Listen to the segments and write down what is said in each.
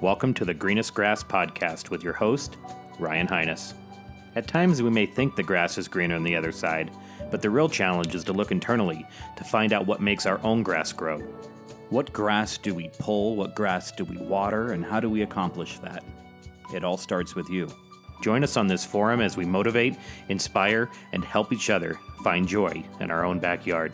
Welcome to the Greenest Grass podcast with your host, Ryan Highness. At times, we may think the grass is greener on the other side, but the real challenge is to look internally to find out what makes our own grass grow. What grass do we pull? What grass do we water? And how do we accomplish that? It all starts with you. Join us on this forum as we motivate, inspire, and help each other find joy in our own backyard.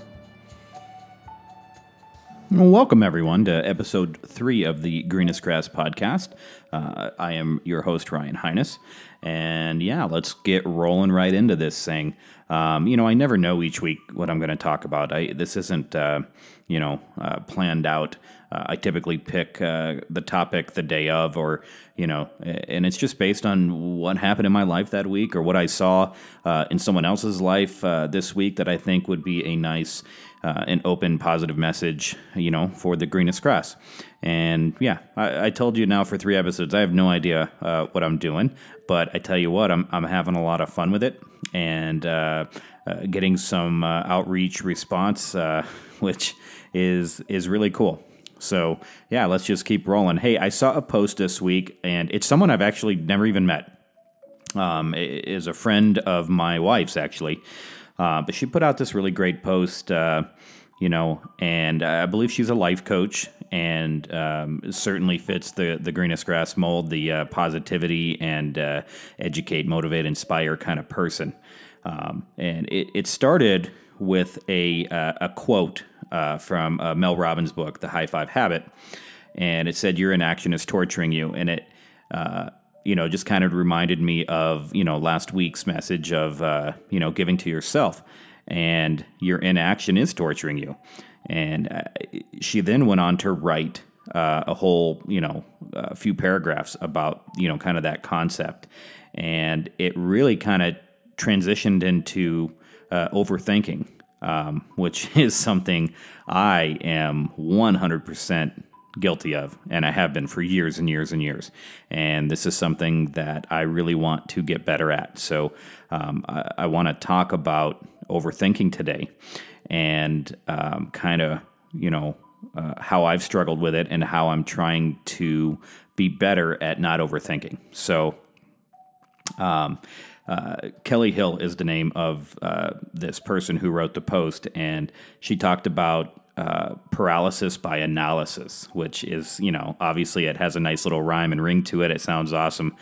Welcome, everyone, to episode three of the Greenest Grass podcast. Uh, I am your host, Ryan Highness. And yeah, let's get rolling right into this thing. Um, you know, I never know each week what I'm going to talk about. I, this isn't, uh, you know, uh, planned out. Uh, I typically pick uh, the topic the day of, or, you know, and it's just based on what happened in my life that week or what I saw uh, in someone else's life this week that I think would be a nice uh, an open, positive message, you know, for the greenest grass. And yeah, I, I told you now for three episodes, I have no idea uh, what I'm doing, but I tell you what, I'm, I'm having a lot of fun with it and uh, uh getting some uh, outreach response, uh, which is is really cool. So yeah, let's just keep rolling. Hey, I saw a post this week, and it's someone I've actually never even met. Um, is a friend of my wife's actually. Uh, but she put out this really great post, uh, you know, and I believe she's a life coach and um, certainly fits the, the greenest grass mold, the uh, positivity and uh, educate, motivate, inspire kind of person. Um, and it, it, started with a, uh, a quote uh, from Mel Robbins' book, The High Five Habit. And it said, Your inaction is torturing you. And it, you know, just kind of reminded me of, you know, last week's message of, uh, you know, giving to yourself. And your inaction is torturing you. And uh, she then went on to write uh, a whole, you know, a few paragraphs about, you know, kind of that concept. And it really kind of transitioned into uh, overthinking, um, which is something I am 100% guilty of, and I have been for years and years and years. And this is something that I really want to get better at. So um, I, I want to talk about overthinking today and um, kind of, you know, uh, how I've struggled with it and how I'm trying to be better at not overthinking. So, um, uh, Kelly Hill is the name of uh, this person who wrote the post, and she talked about uh, paralysis by analysis, which is, you know, obviously it has a nice little rhyme and ring to it. It sounds awesome,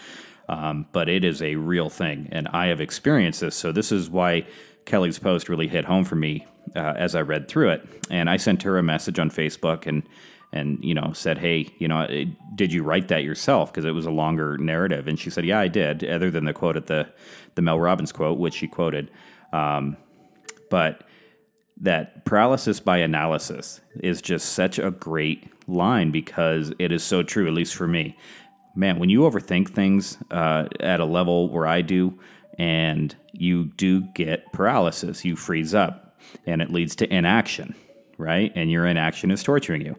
um, but it is a real thing. And I have experienced this. So this is why Kelly's post really hit home for me uh, as I read through it. And I sent her a message on Facebook and, and you know said hey you know did you write that yourself because it was a longer narrative and she said yeah i did other than the quote at the the mel robbins quote which she quoted um, but that paralysis by analysis is just such a great line because it is so true, at least for me. Man, when you overthink things uh, at a level where I do, and you do get paralysis, you freeze up, and it leads to inaction, right? And your inaction is torturing you.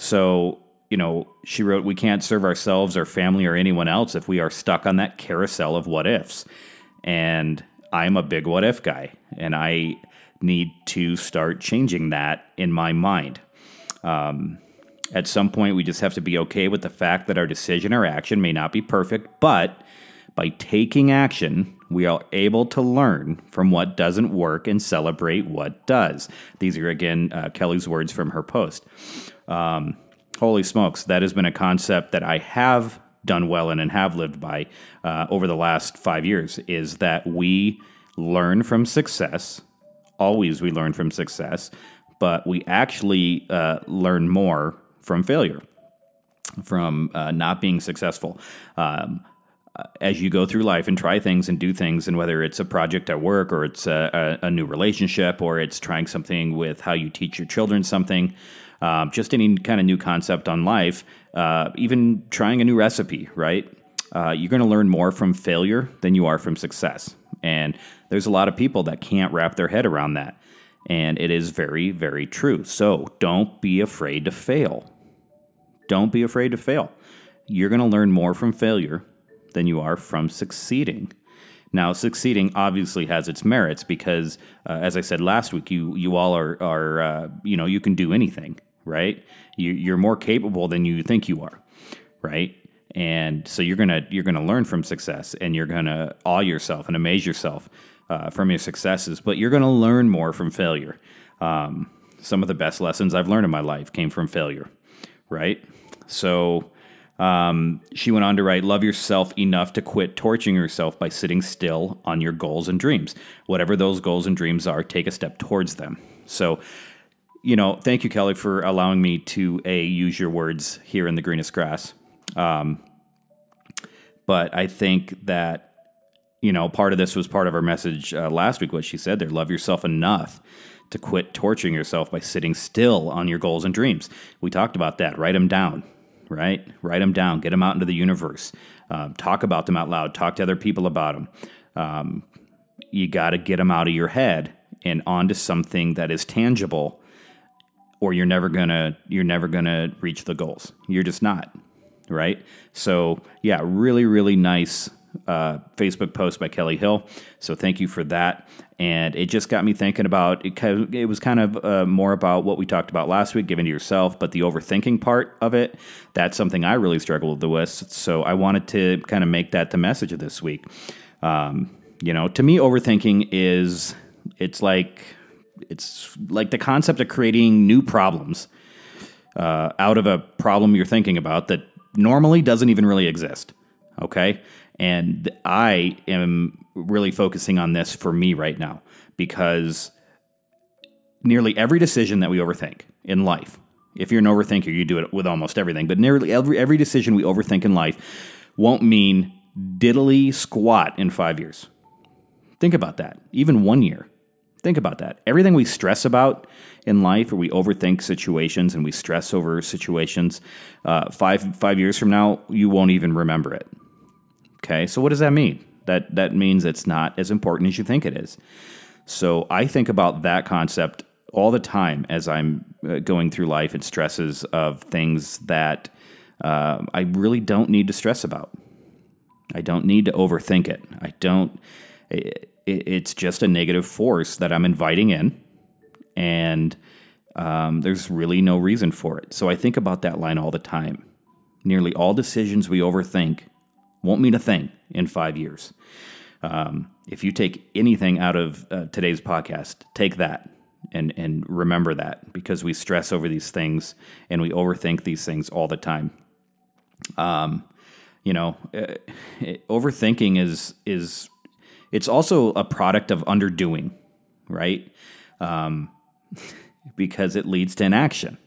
So, you know, she wrote, We can't serve ourselves, our family, or anyone else if we are stuck on that carousel of what ifs. And I'm a big what if guy, and I need to start changing that in my mind. Um, at some point, we just have to be okay with the fact that our decision or action may not be perfect, but by taking action, we are able to learn from what doesn't work and celebrate what does. These are, again, uh, Kelly's words from her post. Um, holy smokes, that has been a concept that I have done well in and have lived by uh, over the last five years is that we learn from success always we learn from success, but we actually uh, learn more from failure, from uh, not being successful. Um, as you go through life and try things and do things, and whether it's a project at work or it's a, a, a new relationship or it's trying something with how you teach your children something, um, just any kind of new concept on life, uh, even trying a new recipe, right? Uh, you're going to learn more from failure than you are from success. And there's a lot of people that can't wrap their head around that. And it is very, very true. So don't be afraid to fail. Don't be afraid to fail. You're going to learn more from failure than you are from succeeding. Now, succeeding obviously has its merits because, uh, as I said last week, you you all are are uh, you know you can do anything, right? You, you're more capable than you think you are. right? And so you're gonna you're gonna learn from success, and you're gonna awe yourself and amaze yourself uh, from your successes. But you're gonna learn more from failure. Um, some of the best lessons I've learned in my life came from failure, right? So um, she went on to write, Love yourself enough to quit torturing yourself by sitting still on your goals and dreams. Whatever those goals and dreams are, take a step towards them. So, you know, thank you, Kelly, for allowing me to a use your words here in the greenest grass. Um, but I think that you know part of this was part of her message uh, last week. What she said there: love yourself enough to quit torturing yourself by sitting still on your goals and dreams. We talked about that. Write them down. Right? Write them down. Get them out into the universe. Um, talk about them out loud. Talk to other people about them. Um, you got to get them out of your head and onto something that is tangible or you're never gonna you're never gonna reach the goals you're just not right so yeah really really nice uh, facebook post by kelly hill. So thank you for that. And it just got me thinking about it, it was kind of uh, more about what we talked about last week giving to yourself but the overthinking part of it that's something i really struggled with. So i wanted to kind of make that the message of this week. Um, you know to me overthinking is it's like it's like the concept of creating new problems uh, out of a problem you're thinking about that normally doesn't even really exist. Okay, and I am really focusing on this for me right now because nearly every decision that we overthink in life. If you're an overthinker, you do it with almost everything, but nearly every, every decision we overthink in life won't mean diddly squat in five years. Think about that. Even one year. Think about that. Everything we stress about in life, or we overthink situations and we stress over situations, uh, five five years from now, you won't even remember it. Okay, so what does that mean? That that means it's not as important as you think it is. So I think about that concept all the time as I'm uh, going through life and stresses of things that uh, I really don't need to stress about. I don't need to overthink it. I don't. It, it's just a negative force that I'm inviting in, and um, there's really no reason for it. So I think about that line all the time. Nearly all decisions we overthink won't mean a thing in five years. Um, if you take anything out of uh, today's podcast, take that and and remember that because we stress over these things and we overthink these things all the time. Um, you know, uh, overthinking is is it's also a product of underdoing, right? Um, because it leads to inaction,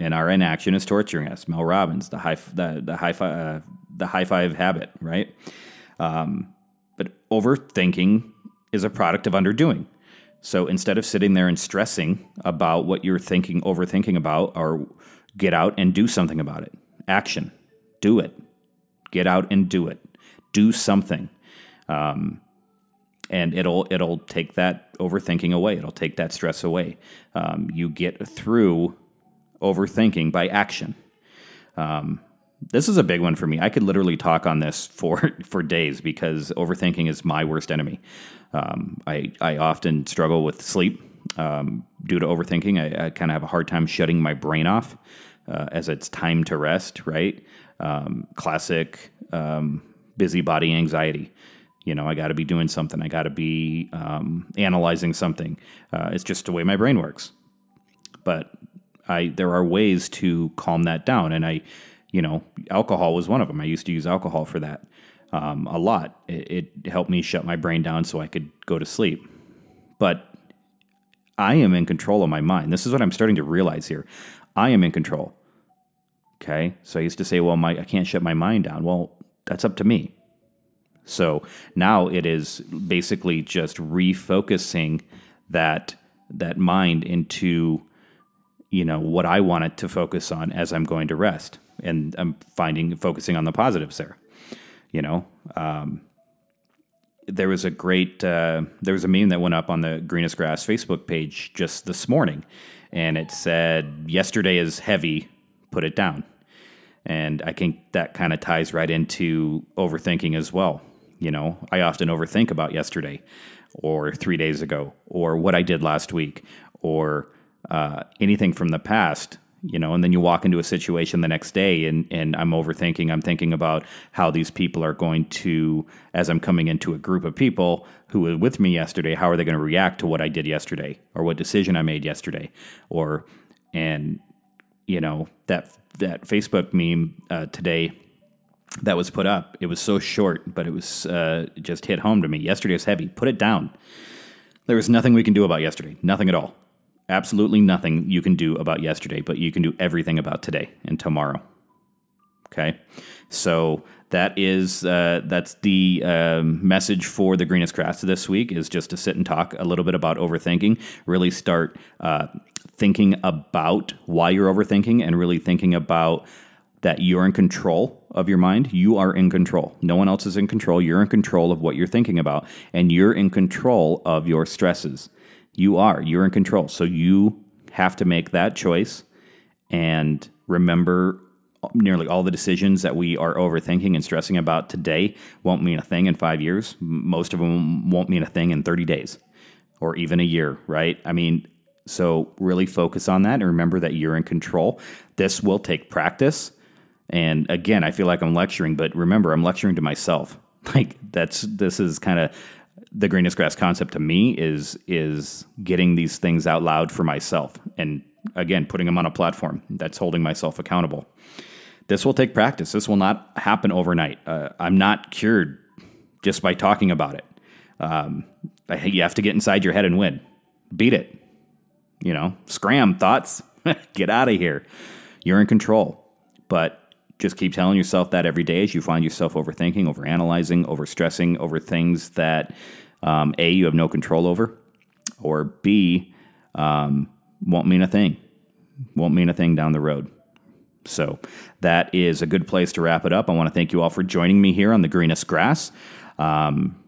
and our inaction is torturing us. Mel Robbins, the high the the high five uh, the high five habit, right? Um, but overthinking is a product of underdoing. So instead of sitting there and stressing about what you're thinking, overthinking about, or get out and do something about it. Action. Do it. Get out and do it. Do something. Um, and it'll it'll take that overthinking away. It'll take that stress away. Um, you get through overthinking by action. Um, this is a big one for me. I could literally talk on this for for days because overthinking is my worst enemy. Um, I I often struggle with sleep um, due to overthinking. I, I kind of have a hard time shutting my brain off uh, as it's time to rest. Right? Um, classic um, busybody anxiety you know, I got to be doing something. I got to be um, analyzing something. Uh, it's just the way my brain works. But I there are ways to calm that down, and I, you know, alcohol was one of them. I used to use alcohol for that um, a lot. It, it helped me shut my brain down so I could go to sleep. But I am in control of my mind. This is what I'm starting to realize here. I am in control. Okay, so I used to say, well, my I can't shut my mind down. Well, that's up to me. So now it is basically just refocusing that that mind into you know what I want it to focus on as I'm going to rest, and I'm finding focusing on the positives there. You know, um, there was a great uh, there was a meme that went up on the Greenest Grass Facebook page just this morning, and it said, "Yesterday is heavy, put it down." And I think that kind of ties right into overthinking as well. You know, I often overthink about yesterday or three days ago or what I did last week or uh, anything from the past. you know, and then you walk into a situation the next day and, and I'm overthinking. I'm thinking about how these people are going to, as I'm coming into a group of people who were with me yesterday, how are they going to react to what I did yesterday or what decision I made yesterday? Or, and, you know, that, that Facebook meme uh, today that was put up, it was so short, but it was uh, just hit home to me. Yesterday was heavy. Put it down. There was nothing we can do about yesterday. Nothing at all absolutely nothing you can do about yesterday, but you can do everything about today and tomorrow. Okay, so that is uh, that's the uh, message for the greenest grass this week is just to sit and talk a little bit about overthinking. Really start uh, thinking about why you're overthinking and really thinking about that you're in control of your mind. You are in control. No one else is in control. You're in control of what you're thinking about, and you're in control of your stresses. You are. You're in control. So you have to make that choice and remember nearly all the decisions that we are overthinking and stressing about today won't mean a thing in five years. Most of them won't mean a thing in 30 days or even a year, right? I mean, so really focus on that and remember that you're in control. This will take practice. And again, I feel like I'm lecturing, but remember, I'm lecturing to myself. Like that's this is kind of the greenest grass concept to me is is getting these things out loud for myself and again putting them on a platform that's holding myself accountable. This will take practice. This will not happen overnight. Uh, i'm not cured just by talking about it. Um, you have to get inside your head and win. Beat it. You know scram thoughts. Get out of here. You're in control. But just keep telling yourself that every day as you find yourself overthinking, overanalyzing, overstressing over things that um, A, you have no control over, or B, um, won't mean a thing. Won't mean a thing down the road. So that is a good place to wrap it up. I want to thank you all for joining me here on the greenest grass. Um,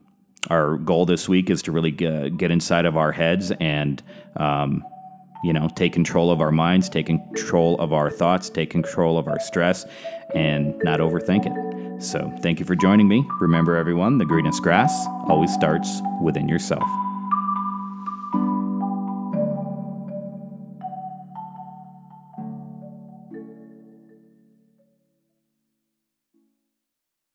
our goal this week is to really get, get inside of our heads and um, you know, take control of our minds, take control of our thoughts, take control of our stress, and not overthink it. So, thank you for joining me. Remember, everyone, the greenest grass always starts within yourself.